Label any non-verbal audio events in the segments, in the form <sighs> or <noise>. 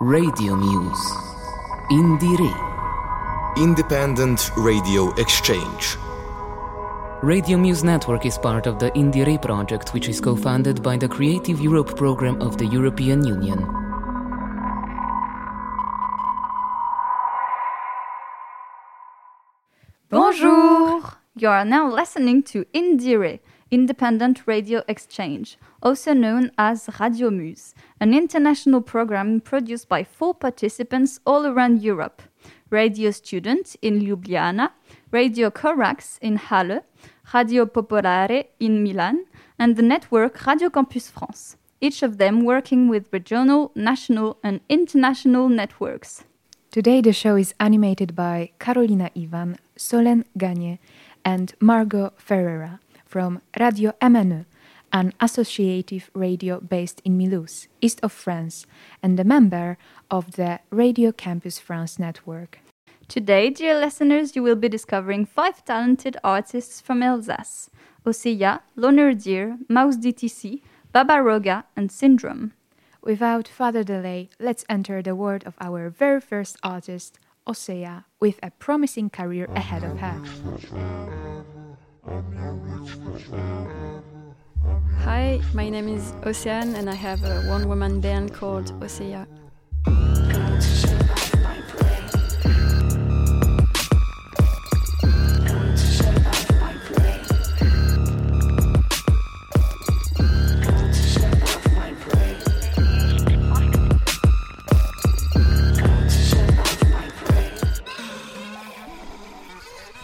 Radio Muse. Indire. Independent Radio Exchange. Radio Muse Network is part of the Indire project, which is co funded by the Creative Europe program of the European Union. Bonjour! You are now listening to Indire, Independent Radio Exchange, also known as Radio Muse, an international program produced by four participants all around Europe Radio Student in Ljubljana, Radio Corax in Halle, Radio Popolare in Milan, and the network Radio Campus France, each of them working with regional, national, and international networks. Today, the show is animated by Carolina Ivan, Solen Gagne, and Margot Ferreira from Radio MNE, an associative radio based in Mulhouse, east of France, and a member of the Radio Campus France network. Today, dear listeners, you will be discovering five talented artists from Alsace Oseya, Loner Deer, Mouse DTC, Baba Roga, and Syndrome. Without further delay, let's enter the world of our very first artist, Oseya, with a promising career ahead of her. Hi, my name is Ocean and I have a one woman band called Oseya.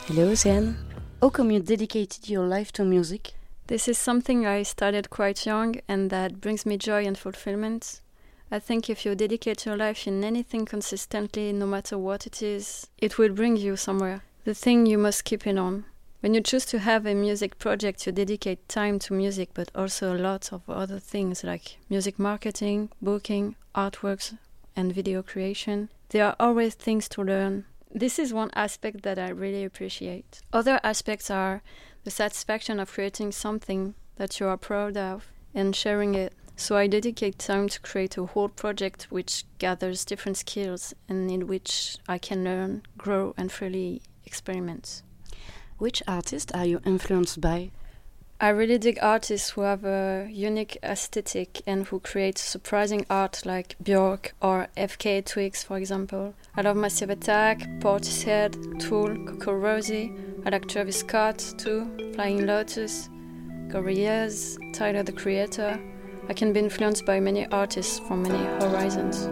Hello, Ocean. How come you dedicated your life to music? This is something I started quite young and that brings me joy and fulfillment. I think if you dedicate your life in anything consistently, no matter what it is, it will bring you somewhere. The thing you must keep it on. When you choose to have a music project, you dedicate time to music, but also a lot of other things like music marketing, booking, artworks, and video creation. There are always things to learn. This is one aspect that I really appreciate. Other aspects are the satisfaction of creating something that you are proud of and sharing it. So I dedicate time to create a whole project which gathers different skills and in which I can learn, grow, and freely experiment. Which artist are you influenced by? I really dig artists who have a unique aesthetic and who create surprising art like Björk or FKA Twigs, for example. I love Massive Attack, Portishead, Tool, Coco Rosie. I like Travis Scott too, Flying Lotus, Gorillaz, Tyler the Creator. I can be influenced by many artists from many horizons.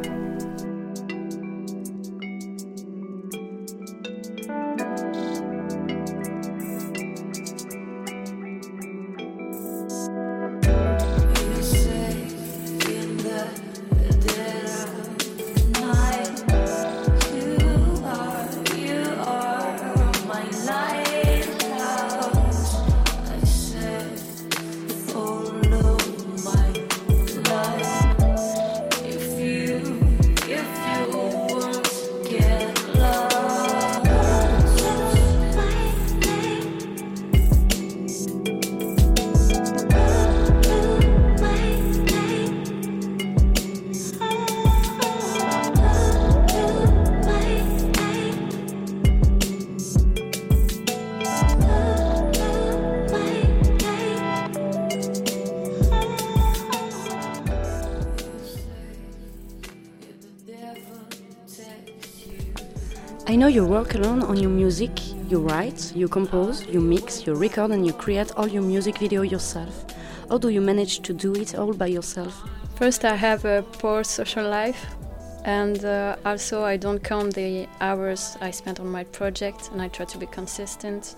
You work alone on your music. You write, you compose, you mix, you record, and you create all your music video yourself. How do you manage to do it all by yourself? First, I have a poor social life, and uh, also I don't count the hours I spent on my project, and I try to be consistent.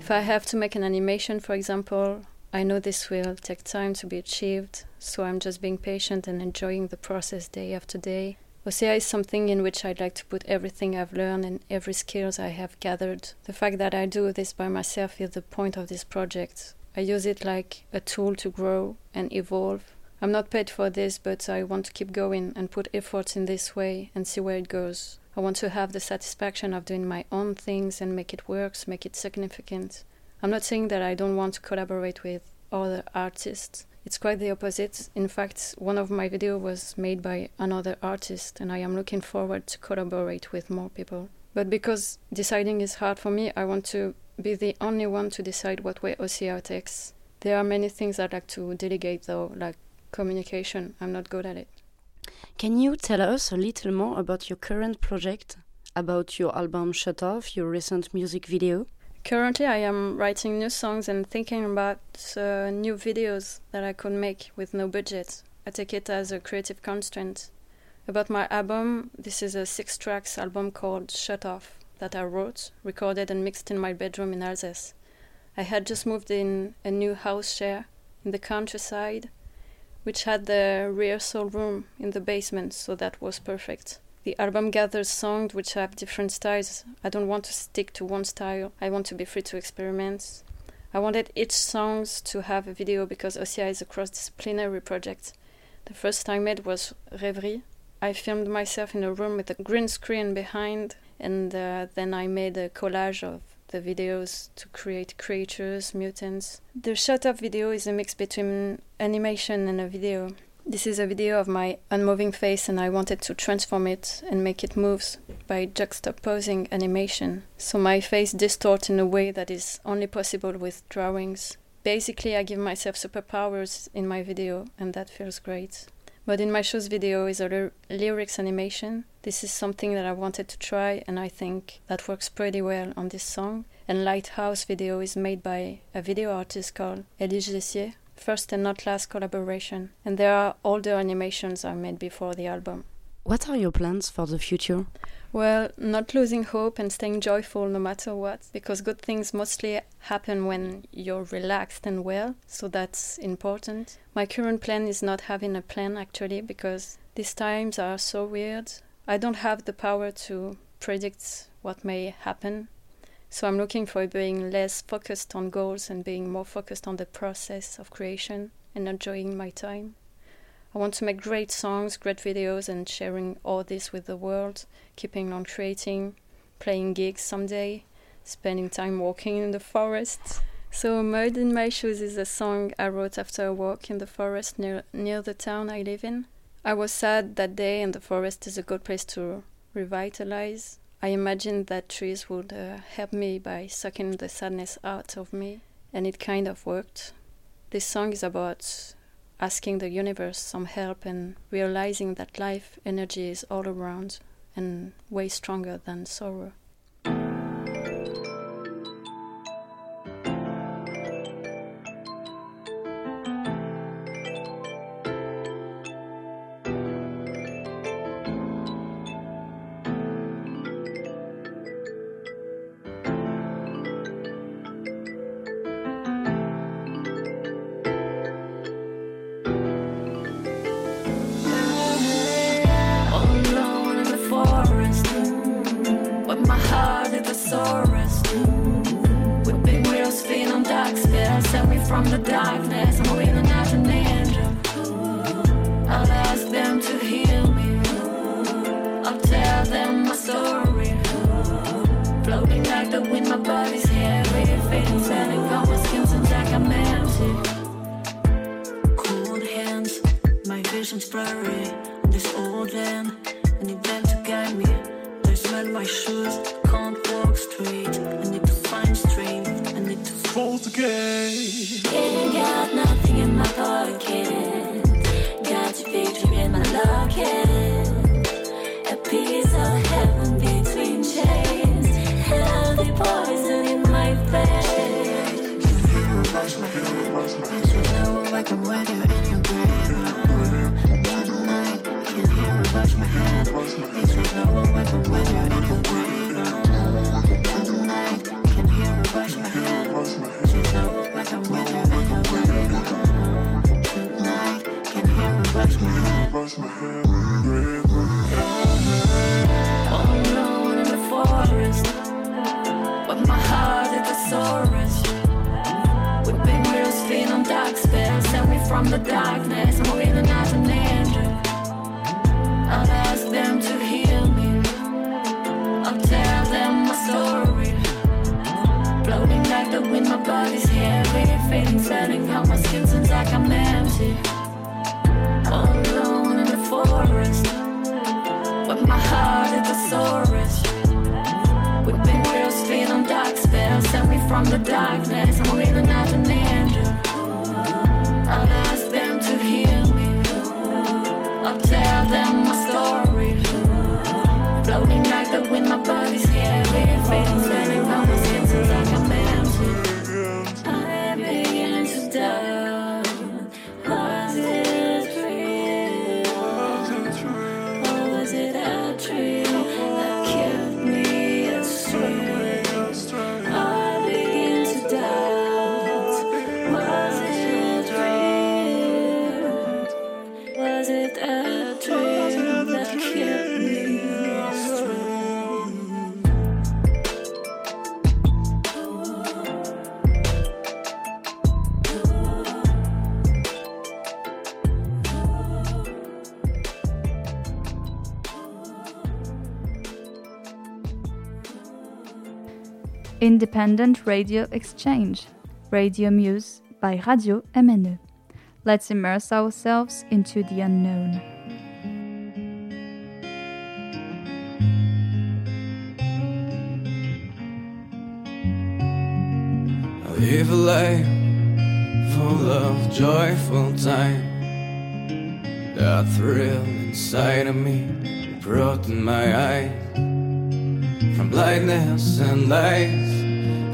If I have to make an animation, for example, I know this will take time to be achieved, so I'm just being patient and enjoying the process day after day. Oseya is something in which I'd like to put everything I've learned and every skills I have gathered. The fact that I do this by myself is the point of this project. I use it like a tool to grow and evolve. I'm not paid for this, but I want to keep going and put efforts in this way and see where it goes. I want to have the satisfaction of doing my own things and make it work, make it significant. I'm not saying that I don't want to collaborate with other artists. It's quite the opposite. In fact, one of my videos was made by another artist, and I am looking forward to collaborate with more people. But because deciding is hard for me, I want to be the only one to decide what way Oseya takes. There are many things I'd like to delegate, though, like communication. I'm not good at it. Can you tell us a little more about your current project, about your album Shut Off, your recent music video? Currently, I am writing new songs and thinking about uh, new videos that I could make with no budget. I take it as a creative constraint. About my album, this is a six tracks album called Shut Off that I wrote, recorded, and mixed in my bedroom in Alsace. I had just moved in a new house share in the countryside, which had the rehearsal room in the basement, so that was perfect. The album gathers songs which have different styles. I don't want to stick to one style. I want to be free to experiment. I wanted each song to have a video because Oseya is a cross-disciplinary project. The first I made was Rêverie. I filmed myself in a room with a green screen behind, and uh, then I made a collage of the videos to create creatures, mutants. The shut up video is a mix between animation and a video. This is a video of my unmoving face, and I wanted to transform it and make it move by juxtaposing animation. So my face distorts in a way that is only possible with drawings. Basically, I give myself superpowers in my video, and that feels great. Mud in My Shoes video is a lyrics animation. This is something that I wanted to try, and I think that works pretty well on this song. And Lighthouse video is made by a video artist called Elie Gessier, first and not last collaboration. And there are older animations I made before the album. What are your plans for the future? Well, not losing hope and staying joyful no matter what, because good things mostly happen when you're relaxed and well, so that's important. My current plan is not having a plan actually, because these times are so weird. I don't have the power to predict what may happen, so I'm looking for being less focused on goals and being more focused on the process of creation and enjoying my time. I want to make great songs, great videos, and sharing all this with the world, keeping on creating, playing gigs someday, spending time walking in the forest. So, Mud in My Shoes is a song I wrote after a walk in the forest near, near the town I live in. I was sad that day, and the forest is a good place to revitalize. I imagined that trees would uh, help me by sucking the sadness out of me, and it kind of worked. This song is about asking the universe some help and realizing that life energy is all around and way stronger than sorrow. from the dark. from the darkness, moving as an angel. I'll ask them to heal me. I'll tell them my story. Floating like the wind, my body's heavy. Feeling setting out my skin seems like I'm empty. All alone in the forest. But my heart is the sorest. We've been real on dark spells, sent me from the darkness, moving I'll tell them my Independent Radio Exchange, Radio Muse by Radio MNE. Let's immerse ourselves into the unknown. I live a life full of joyful time. That thrill inside of me brought in my eyes from blindness and lies.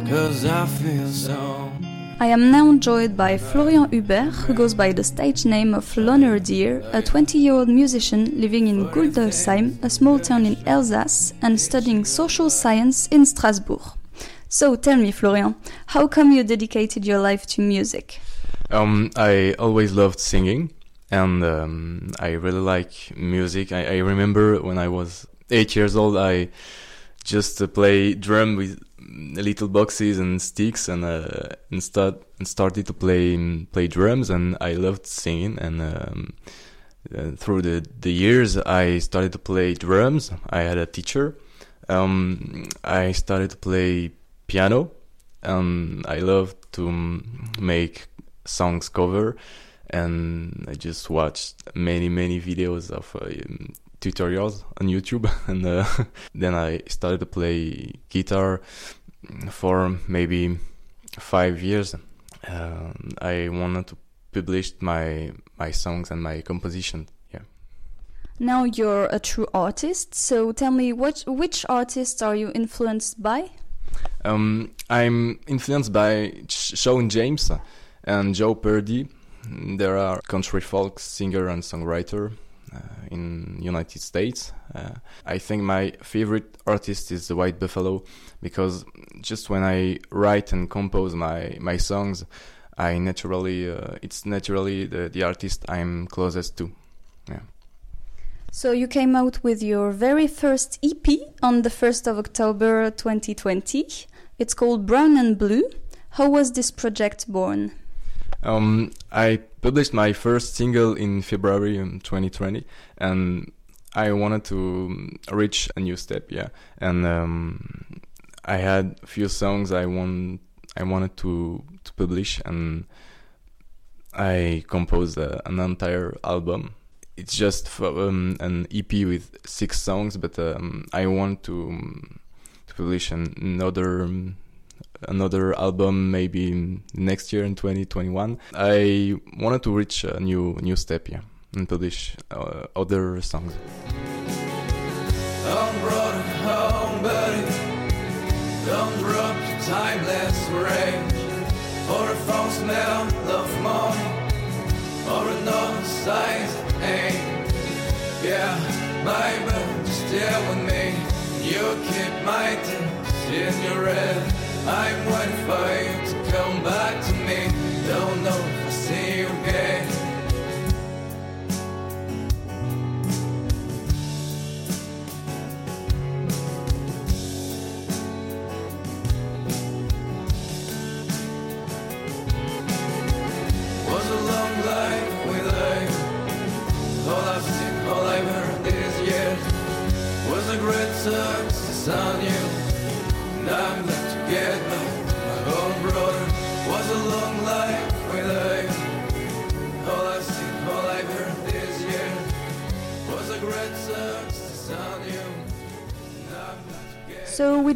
Cause I feel so. I am now joined by Florian Hubert, who goes by the stage name of Loner Deer, a 20 year old musician living in Gundolsheim, a small town in Alsace, and studying social science in Strasbourg. So tell me, Florian, how come you dedicated your life to music? Um, I always loved singing, and um, I really like music. I, I remember when I was eight years old, I just uh, play drum with little boxes and sticks, and uh, and start and started to play um, play drums, and I loved singing. And um, uh, through the the years, I started to play drums. I had a teacher. Um, I started to play piano, and I loved to um, make songs cover and I just watched many many videos of uh, um, tutorials on YouTube <laughs> and uh, <laughs> then I started to play guitar for maybe five years. Um, I wanted to publish my my songs and my composition. Yeah. Now you're a true artist, so tell me what which artists are you influenced by? Um, I'm influenced by Shawn James and Joe Purdy. There are country folk singer and songwriter uh, in United States. Uh, I think my favorite artist is the White Buffalo because just when I write and compose my my songs, I naturally uh, it's naturally the, the artist I'm closest to. Yeah. So you came out with your very first EP on the 1st of October 2020. It's called Brown and Blue. How was this project born? Um, I published my first single in February um, 2020, and I wanted to um, reach a new step. Yeah, and um, I had a few songs I want I wanted to to publish, and I composed uh, an entire album. It's just um, an EP with six songs, but um, I want to um, to publish an, another. Another album maybe next year in 2021 i wanted to reach a new new step yeah and publish uh, other songs Don't run home, buddy. Don't drop timeless a false smell of money. Or another size pain. Yeah, my still with me. You keep my in your. I'm waiting for you to come back to me. Don't know if I'll see you again.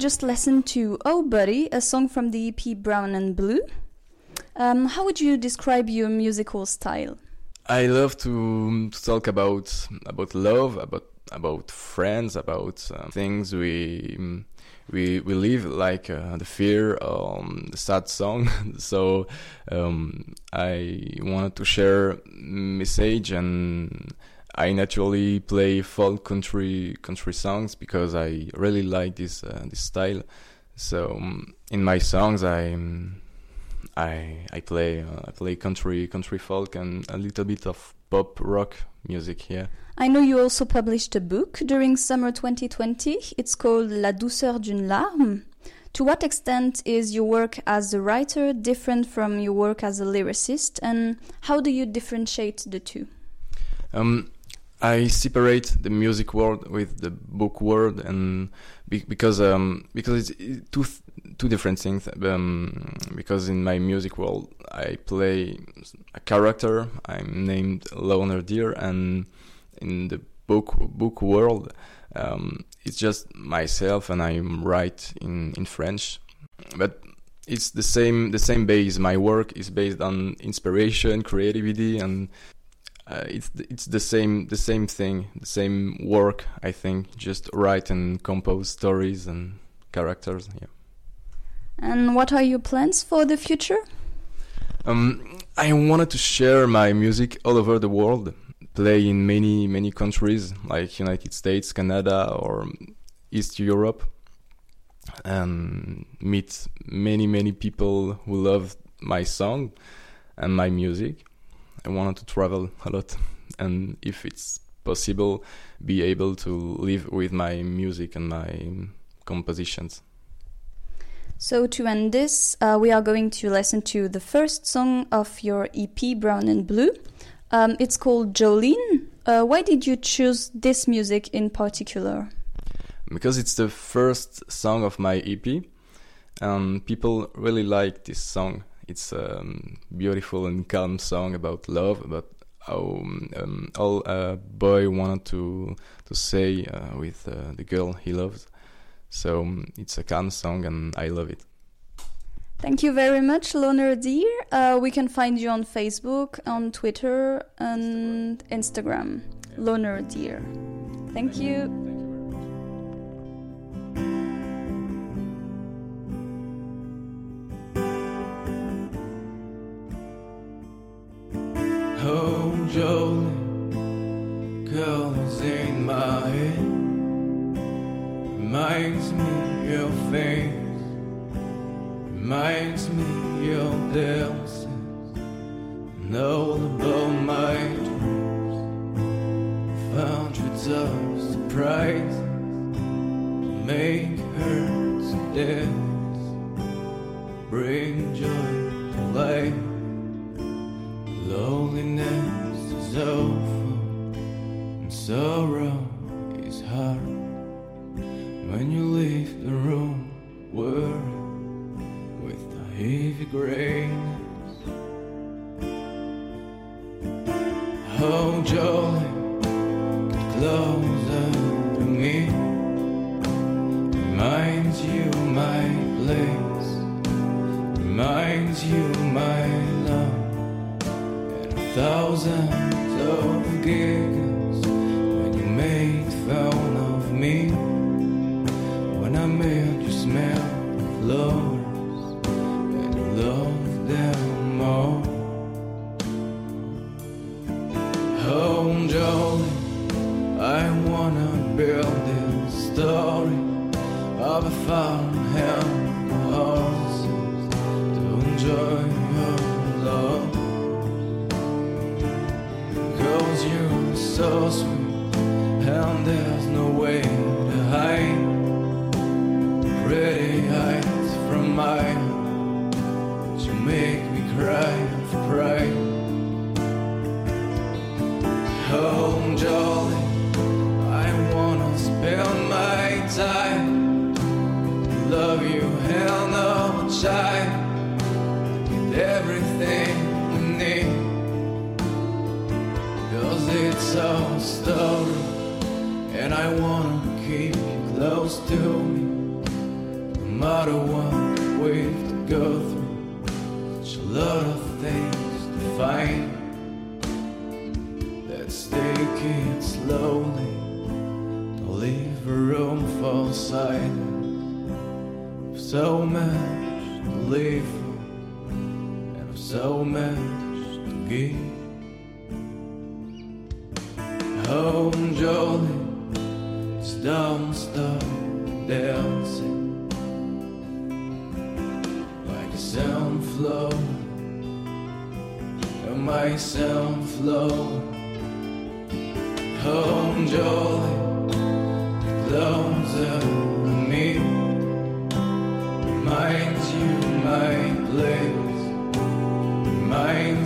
Just listened to Oh Buddy, a song from the EP Brown and Blue. Um, how would you describe your musical style? I love to, to talk about about love, about about friends, about uh, things we mm, we we live, like uh, the fear, um, the sad song. <laughs> so um, I wanted to share message, and I naturally play folk country country songs because I really like this uh, this style. So um, in my songs, I. um, I I play uh, I play country country folk and a little bit of pop rock music. Yeah. I know you also published a book during summer 2020. It's called La douceur d'une larme. To what extent is your work as a writer different from your work as a lyricist, and how do you differentiate the two? Um, I separate the music world with the book world, and be- because um, because it's two two different things. Um, because in my music world, I play a character. I'm named Loner Deer, and in the book book world, um, it's just myself, and I write in in French, but. It's the same the same base. My work is based on inspiration, creativity, and uh, it's it's the same the same thing, the same work. I think just write and compose stories and characters. Yeah. And what are your plans for the future? Um, I wanted to share my music all over the world, play in many many countries like United States, Canada, or East Europe, and meet many many people who love my song and my music. I wanted to travel a lot, and if it's possible, be able to live with my music and my compositions. So to end this, uh, we are going to listen to the first song of your EP, Brown and Blue. Um, it's called Jolene. Uh, why did you choose this music in particular? because it's the first song of my EP, and people really like this song. It's a um, beautiful and calm song about love, about how um, all a boy wanted to to say uh, with uh, the girl he loves. So um, it's a calm song, and I love it. Thank you very much, Loner Deer. Uh, we can find you on Facebook, on Twitter, and Instagram. Loner Deer. Thank you. Oh, of a farmhand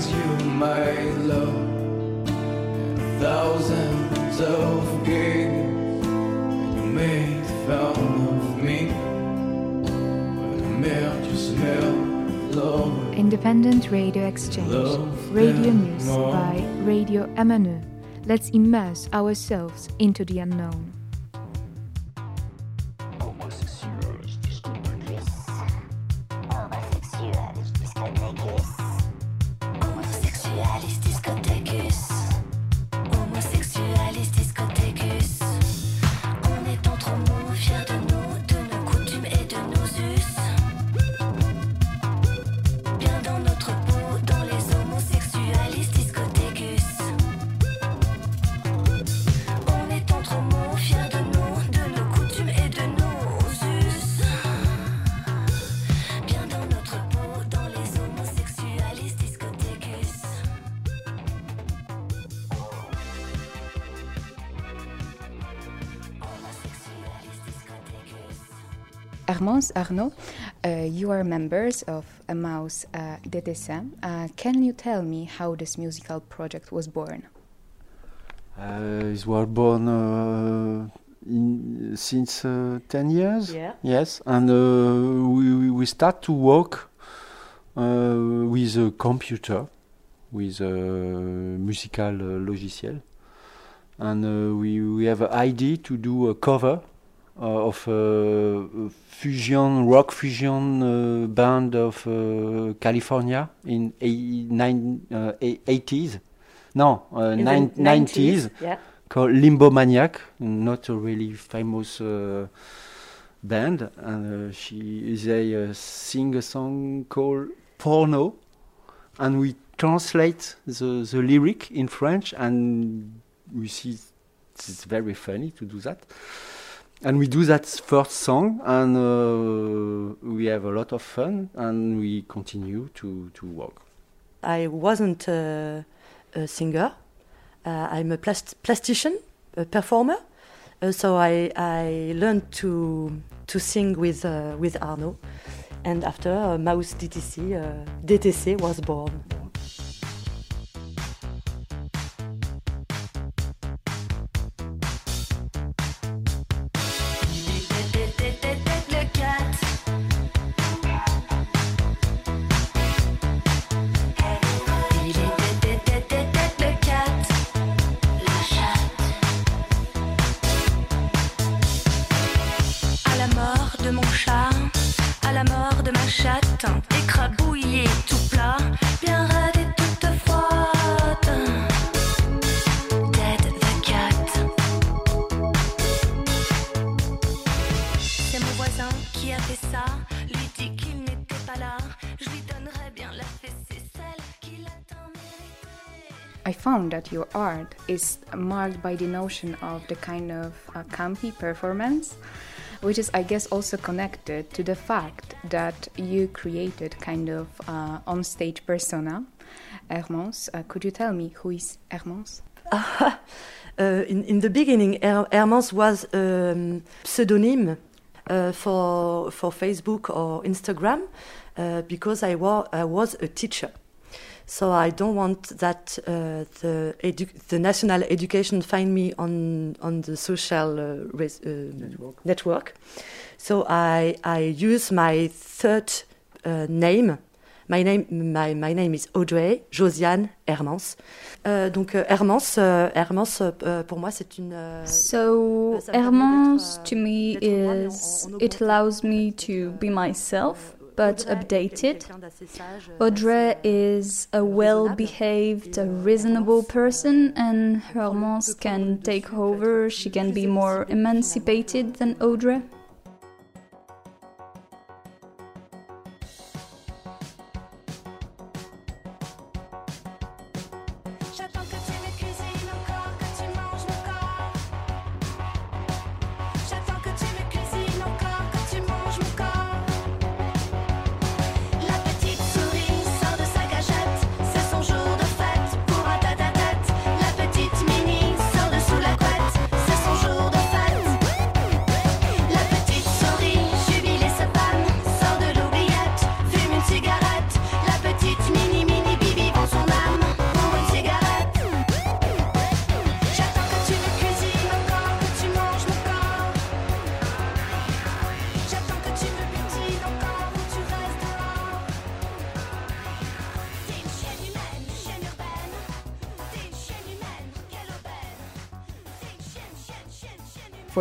reminds you my love thousands of gigs you made fun of me when I met you smell Independent Radio Exchange. Love Radio more. by Radio MNE. Let's immerse ourselves into the unknown. Hermance Arnaud, uh, you are members of Emmaus uh, DTC. Uh, can you tell me how this musical project was born? Uh, it was born uh, in, since uh, 10 years. Yeah. Yes, and uh, we, we- we start to work uh, with a computer, with a musical uh, logiciel. And uh, we, we have an idea to do a cover of a, a fusion, rock fusion uh, band of uh, California in a, nine, uh, a- 80s. No, uh, In the nine, 90s Yeah. called Limbo Maniac, not a really famous uh, band. And uh, she they uh, sing a song called Porno, and we translate the, the lyric in French, and we see it's very funny to do that. And we do that first song, and uh, we have a lot of fun, and we continue to, to work. I wasn't uh, a singer. Uh, I'm a plast- plastician, a performer. Uh, so I, I learned to to sing with uh, with Arno, and after uh, Mouse DTC uh, DTC was born. I found that your art is marked by the notion of the kind of uh, campy performance, which is, I guess, also connected to the fact that you created kind of uh, on-stage persona. Hermance, uh, could you tell me who is Hermance? <laughs> Uh, in, in the beginning, Her- Hermance was a um, pseudonym uh, for for Facebook or Instagram uh, because I, wa- I was a teacher. So I don't want that uh, the edu- the national education find me on on the social uh, res- uh, network. So I I use my third uh, name, My name, my, my name is Audrey Josiane Hermans. Euh, donc euh, Hermans, euh, Hermans euh, pour moi c'est une. euh, So, ça me Hermance to me d'être moi, mais en- is it allows me to be myself, but updated. Audrey is a well-behaved, a reasonable person, and Hermance can take over. She can be more emancipated than Audrey.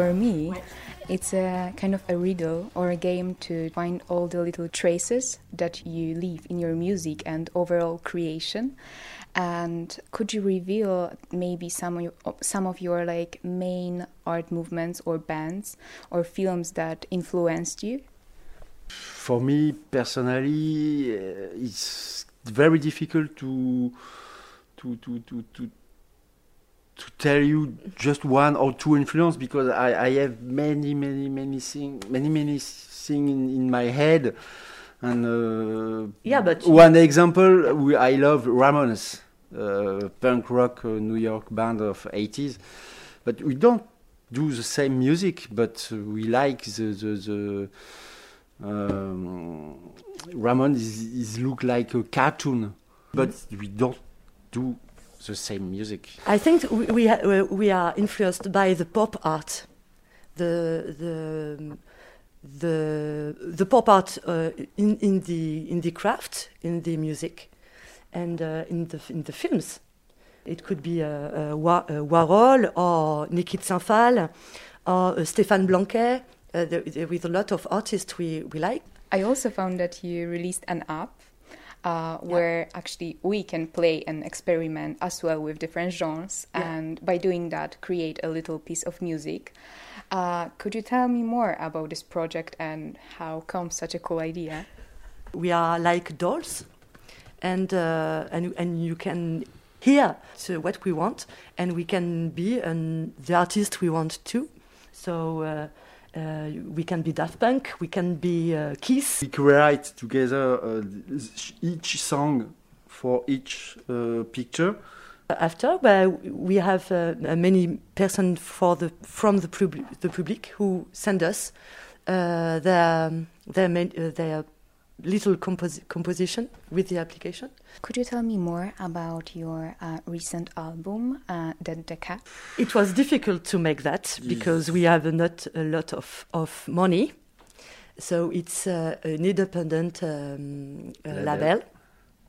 For me, it's a kind of a riddle or a game to find all the little traces that you leave in your music and overall creation. And could you reveal maybe some of your, some of your like main art movements or bands or films that influenced you? For me personally, uh, it's very difficult to to to to to to tell you just one or two influence because I, I have many many many thing many many thing in, in my head. And uh, Yeah, but- one example we, I love Ramones uh, punk rock uh, New York band of 80s but we don't do the same music but we like the the, the um, Ramon is, is look like a cartoon, but we don't do the same music. I think we we, ha- uh, we are influenced by the pop art, the the the the pop art uh, in in the in the craft, in the music, and uh, in the in the films. It could be uh, uh, Wa- uh, Warhol or Niki de Saint-Phalle or uh, Stéphane Blanquet. Uh, there, there with a lot of artists we, we like. I also found that you released an app uh, where actually we can play and experiment as well with different genres, Yeah. and by doing that, create a little piece of music. Uh, could you tell me more about this project and how come such a cool idea? we are like dolls and uh, and and you can hear so what we want and we can be an, the artist we want to so uh, we can be Daft Punk we can be uh, Kiss We create together uh, each song for each uh, picture. after we have uh, many person for the from the, pub- the public who send us uh, their their, main, their little compos- composition with the application Could you tell me more about your uh, recent album, uh, The Decca? It was difficult to make that because we have not a lot of, of money. So it's uh, an independent um, uh, Label. label.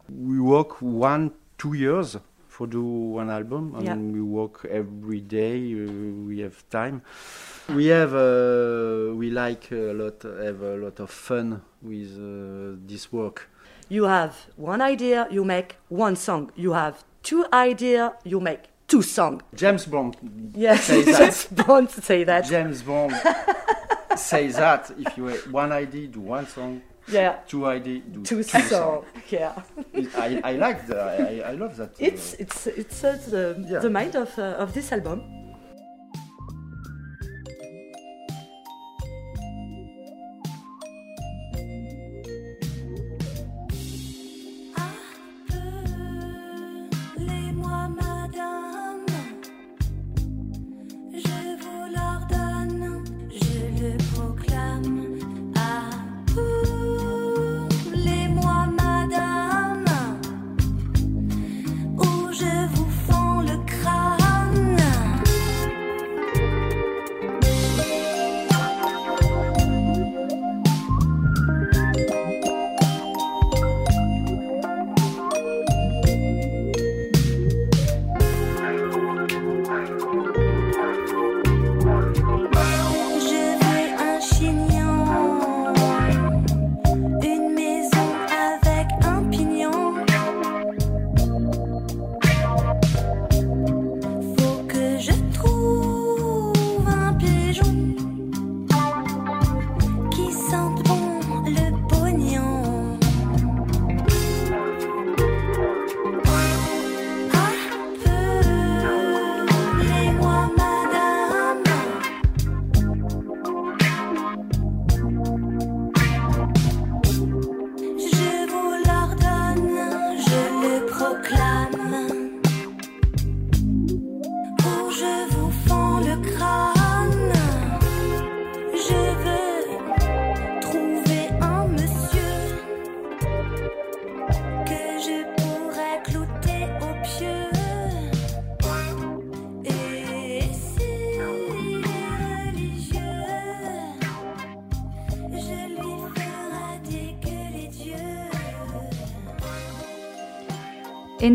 We work one two years for do one album, and Yeah. we work every day. Uh, we have time. We have uh, we like a lot have a lot of fun with uh, this work. You have one idea, you make one song. You have two idea, you make two songs. James Bond Yes, James Bond say that. James Bond <laughs> say that if you have one idea, do one song. Yeah, Two do two songs. songs. Yeah, I, I like that. I, I love that. uh, it's it's it's uh, the, Yeah. the mind of uh, of this album.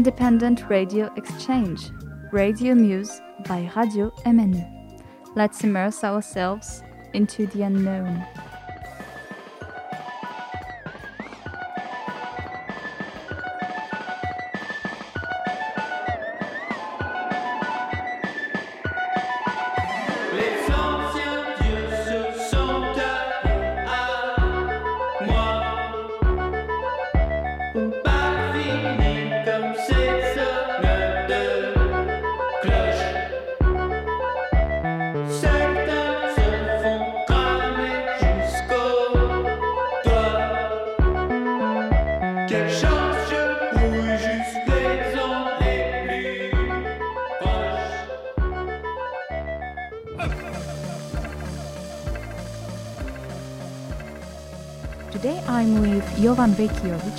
Independent Radio Exchange, Radio Muse by Radio MNE. Let's immerse ourselves into the unknown.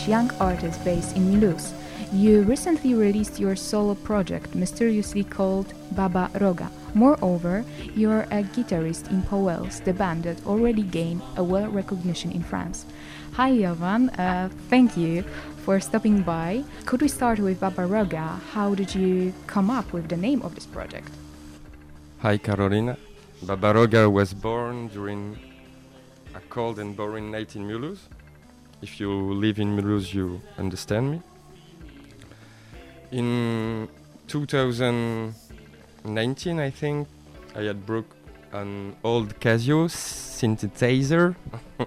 Young artist based in Mulhouse. You recently released your solo project, mysteriously called Baba Roga. Moreover, you're a guitarist in Powell's, the band that already gained a well recognition in France. Hi Jovan, uh, thank you for stopping by. Could we start with Baba Roga? How did you come up with the name of this project? Hi Carolina. Baba Roga was born during a cold and boring night in Mulhouse. If you live in Mulhouse, you understand me. In 2019, I think, I had broke an old Casio synthesizer <laughs>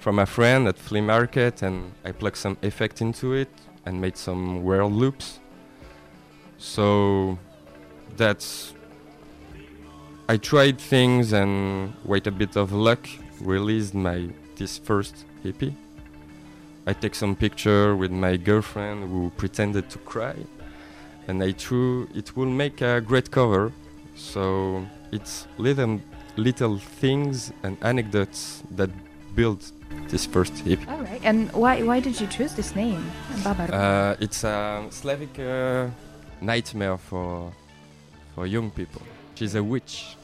from a friend at flea market, and I plugged some effect into it and made some world loops. So that's I tried things and with a bit of luck released my this first EP. I take some picture with my girlfriend who pretended to cry and I threw it will make a great cover. So it's little little things and anecdotes that build this first hip. All right, and why why did you choose this name, Baba Roga? Uh, it's a Slavic uh, nightmare for for young people. She's a witch.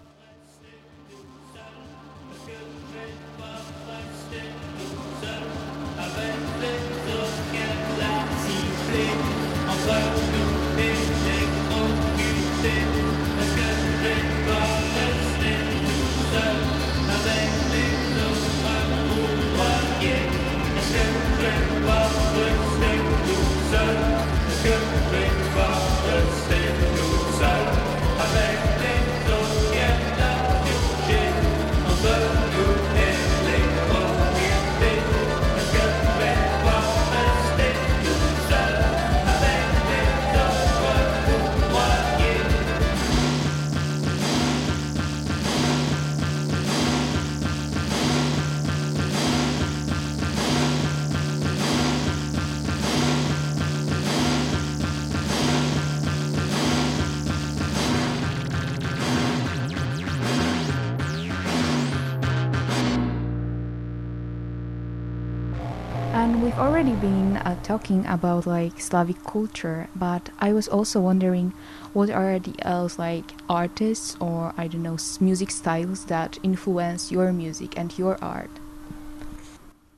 Talking about like Slavic culture, but I was also wondering what are the else like artists or I don't know music styles that influence your music and your art.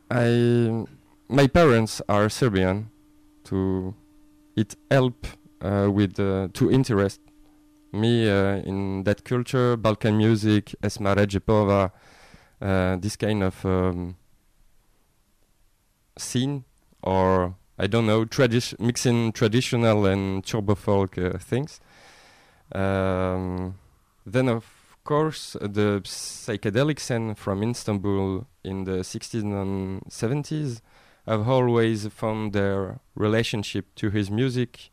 I my parents are Serbian. To it help uh, with uh, to interest me uh, in that culture, Balkan music, Esma Redžepova, uh, this kind of um, scene, or I don't know, tradi- mixing traditional and turbo folk uh, things. Um, then, of course, uh, the psychedelic scene from Istanbul in the 60s and 70s have always found their relationship to his music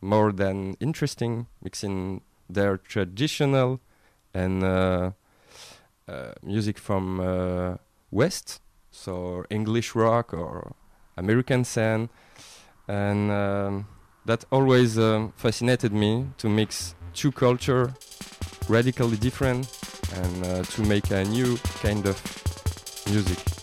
more than interesting, mixing their traditional and uh, uh, music from uh, West, so English rock or American scene, and um, that always um, fascinated me to mix two culture radically different and uh, to make a new kind of music.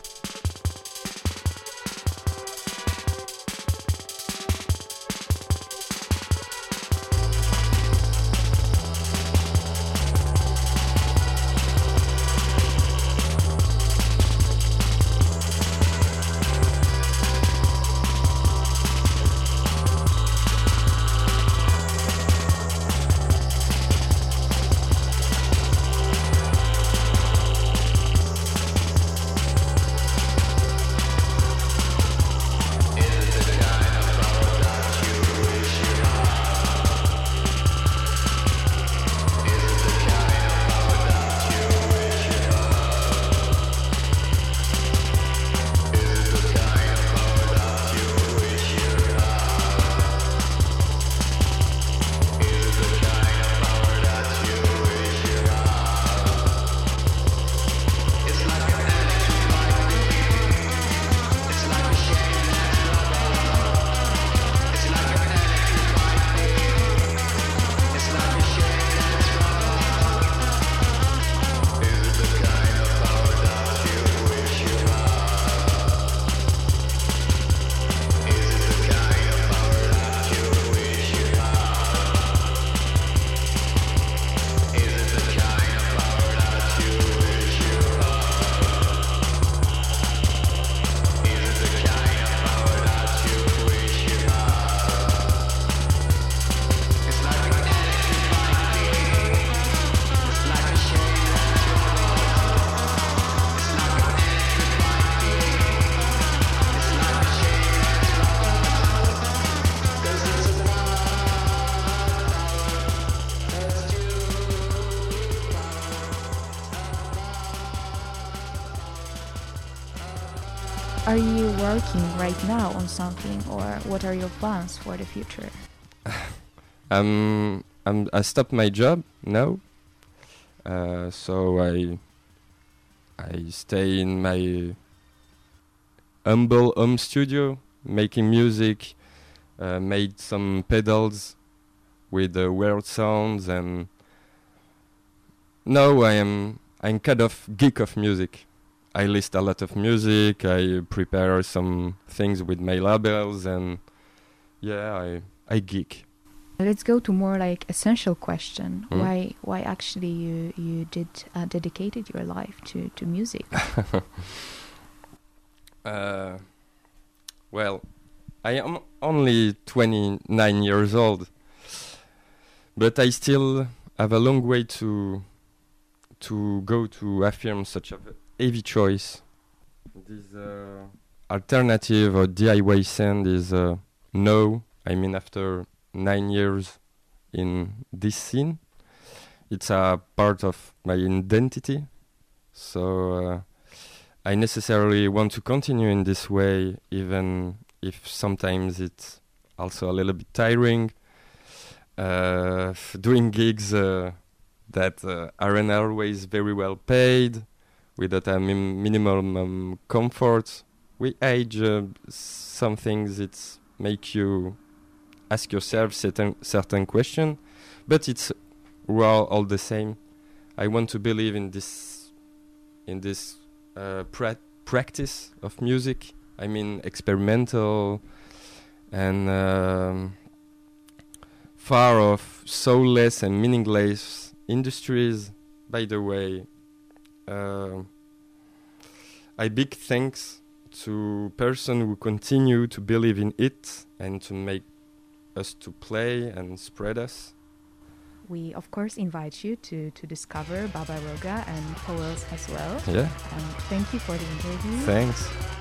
Right now on something, or what are your plans for the future? <sighs> I'm, I'm I stopped my job now, uh, so I I stay in my humble home studio making music. Uh, made some pedals with uh, weird sounds, and now I am I'm kind of geek of music. I list a lot of music. I prepare some things with my labels, and yeah, I I geek. Let's go to more like essential question. Mm. Why why actually you you did uh, dedicated your life to to music? <laughs> Uh, well, I am only 29 years old, but I still have a long way to to go to affirm such a heavy choice. This uh, alternative or DIY sound is uh, no. I mean, after nine years in this scene, it's a part of my identity. So. Uh, I necessarily want to continue in this way, even if sometimes it's also a little bit tiring. Uh, doing gigs uh, that uh, aren't always very well paid, without a min- minimum um, comfort. We age uh, some things. It's make you ask yourself certain certain question, but it's raw all the same. I want to believe in this in this uh, pra- practice of music. I mean, experimental and um, far off, soulless and meaningless industries. By the way, uh, I big thanks to person who continue to believe in it and to make us to play and spread us. we of course invite you to to discover Baba Roga and Powell's as well. Yeah. Thank you for the interview. Thanks.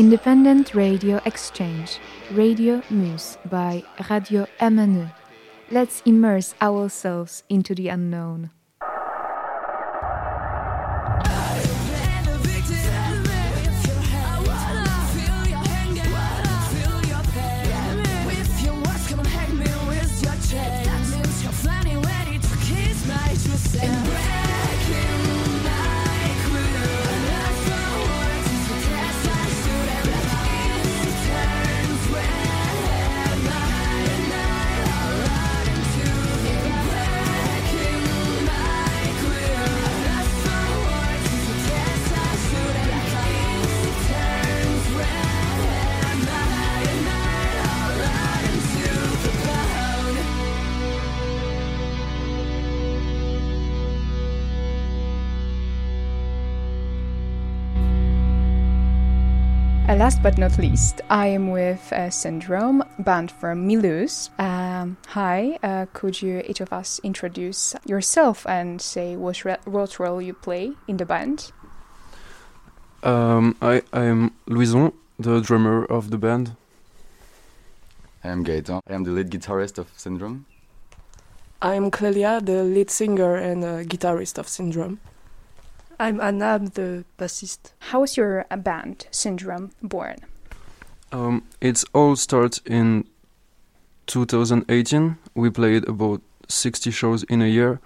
Independent Radio Exchange, Radio Muse by Radio MNE. Let's immerse ourselves into the unknown. Last but not least, I am with uh, Syndrome, band from Mulhouse. Um, hi, uh, could you each of us introduce yourself and say what, re- what role you play in the band? Um, I I am Louison, the drummer of the band. I am Gaetan. I am the lead guitarist of Syndrome. I'm Clelia, the lead singer and uh, guitarist of Syndrome. I'm Anna, I'm the bassist. How was your uh, band, Syndrome, born? Um, it's all started in 2018. We played about 60 shows in a year.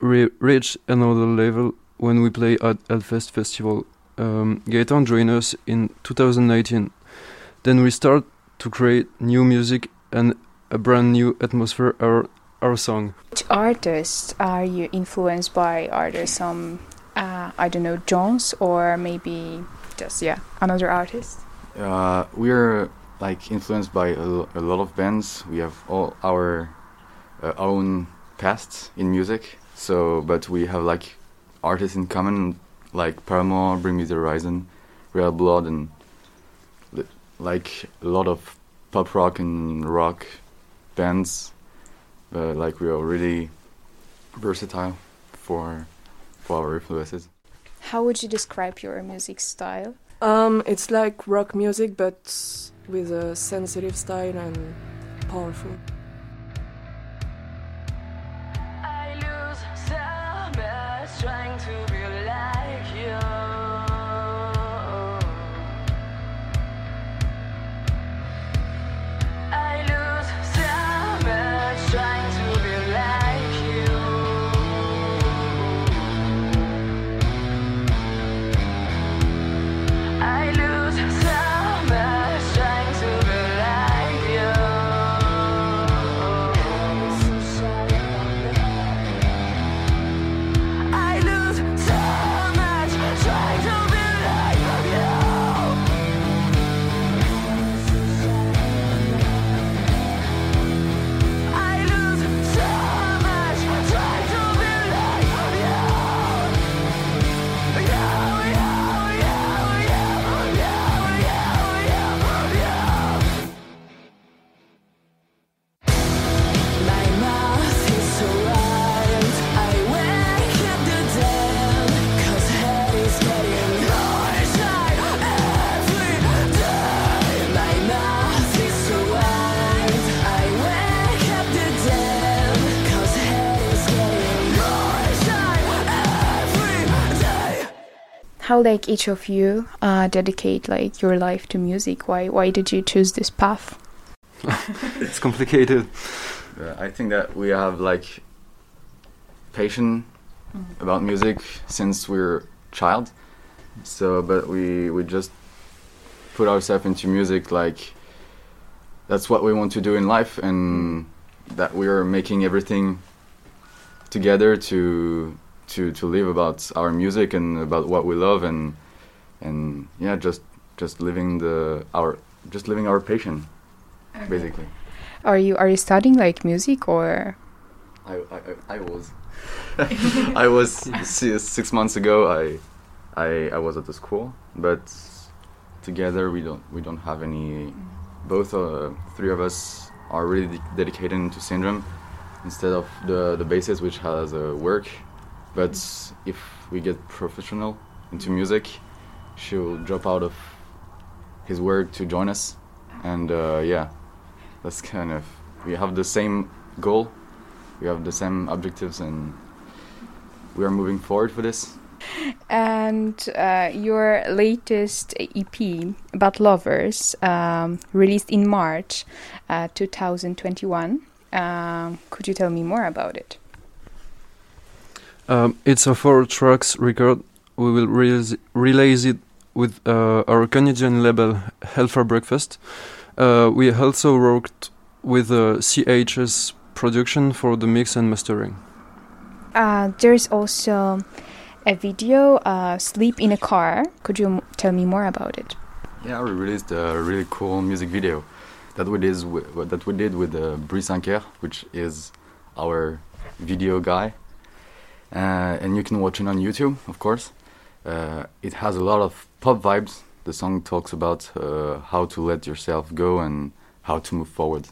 We reached another level when we play at Hellfest Festival um, Gaetan joined us in 2019. Then we start to create new music and a brand new atmosphere our our song. Which artists are you influenced by? Are there some, uh, I don't know, Jones or maybe just, yeah, another artist? Uh, we're like influenced by a, a lot of bands. We have all our uh, own pasts in music. So, but we have like artists in common, like Paramore, Bring Me the Horizon, Royal Blood, and li- like a lot of pop rock and rock bands. Like we are really versatile for for our influences. How would you describe your music style? Um, it's like rock music, but with a sensitive style and powerful. How like each of you uh, dedicate like your life to music? Why why did you choose this path? <laughs> It's complicated. Uh, I think that we have like passion about music since we're child. So, but we we just put ourselves into music like that's what we want to do in life, and that we are making everything together to to to live about our music and about what we love and and yeah, just just living the our just living our passion, basically. Are you are you studying like music or? I, I, I was. I was <laughs> <laughs> six months ago. I, I, I was at the school, but together we don't we don't have any. Both uh, three of us are really de- dedicated to syndrome instead of the the bassist which has uh, work. But if we get professional into music, she'll drop out of his work to join us, and uh, yeah, that's kind of we have the same goal we have the same objectives and we are moving forward for this And uh, your latest EP, Bad Lovers, um, released in March uh, 2021. Um, could you tell me more about it? Um, it's a four tracks record. We will release, release it with uh, our Canadian label Hell for Breakfast. Uh, we also worked with uh, CHS production for the mix and mastering. Uh, there's also a video, uh, Sleep in a Car. Could you m- tell me more about it? yeah we released a really cool music video that we did with, that we did with uh, Brice Anker which is our video guy and you can watch it on YouTube of course. Uh, it has a lot of pop vibes. The song talks about uh, how to let yourself go and how to move forward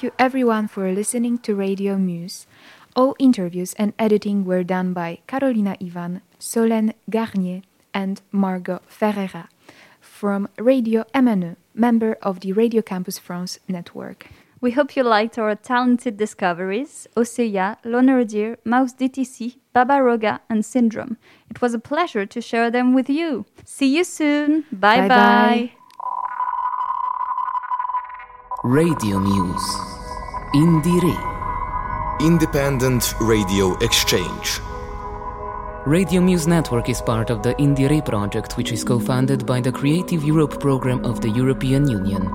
Thank you everyone for listening to Radio Muse. All interviews and editing were done by Carolina Ivan, Solène Garnier, and Margot Ferreira from Radio MNE, member of the Radio Campus France network. We hope you liked our talented discoveries Oseya, Loner Deer, Mouse DTC, Baba Roga, and Syndrome. It was a pleasure to share them with you. See you soon. Bye bye. Bye-bye. Radio Muse. Indire. Independent Radio Exchange. Radio Muse Network is part of the Indire project, which is co funded by the Creative Europe program of the European Union.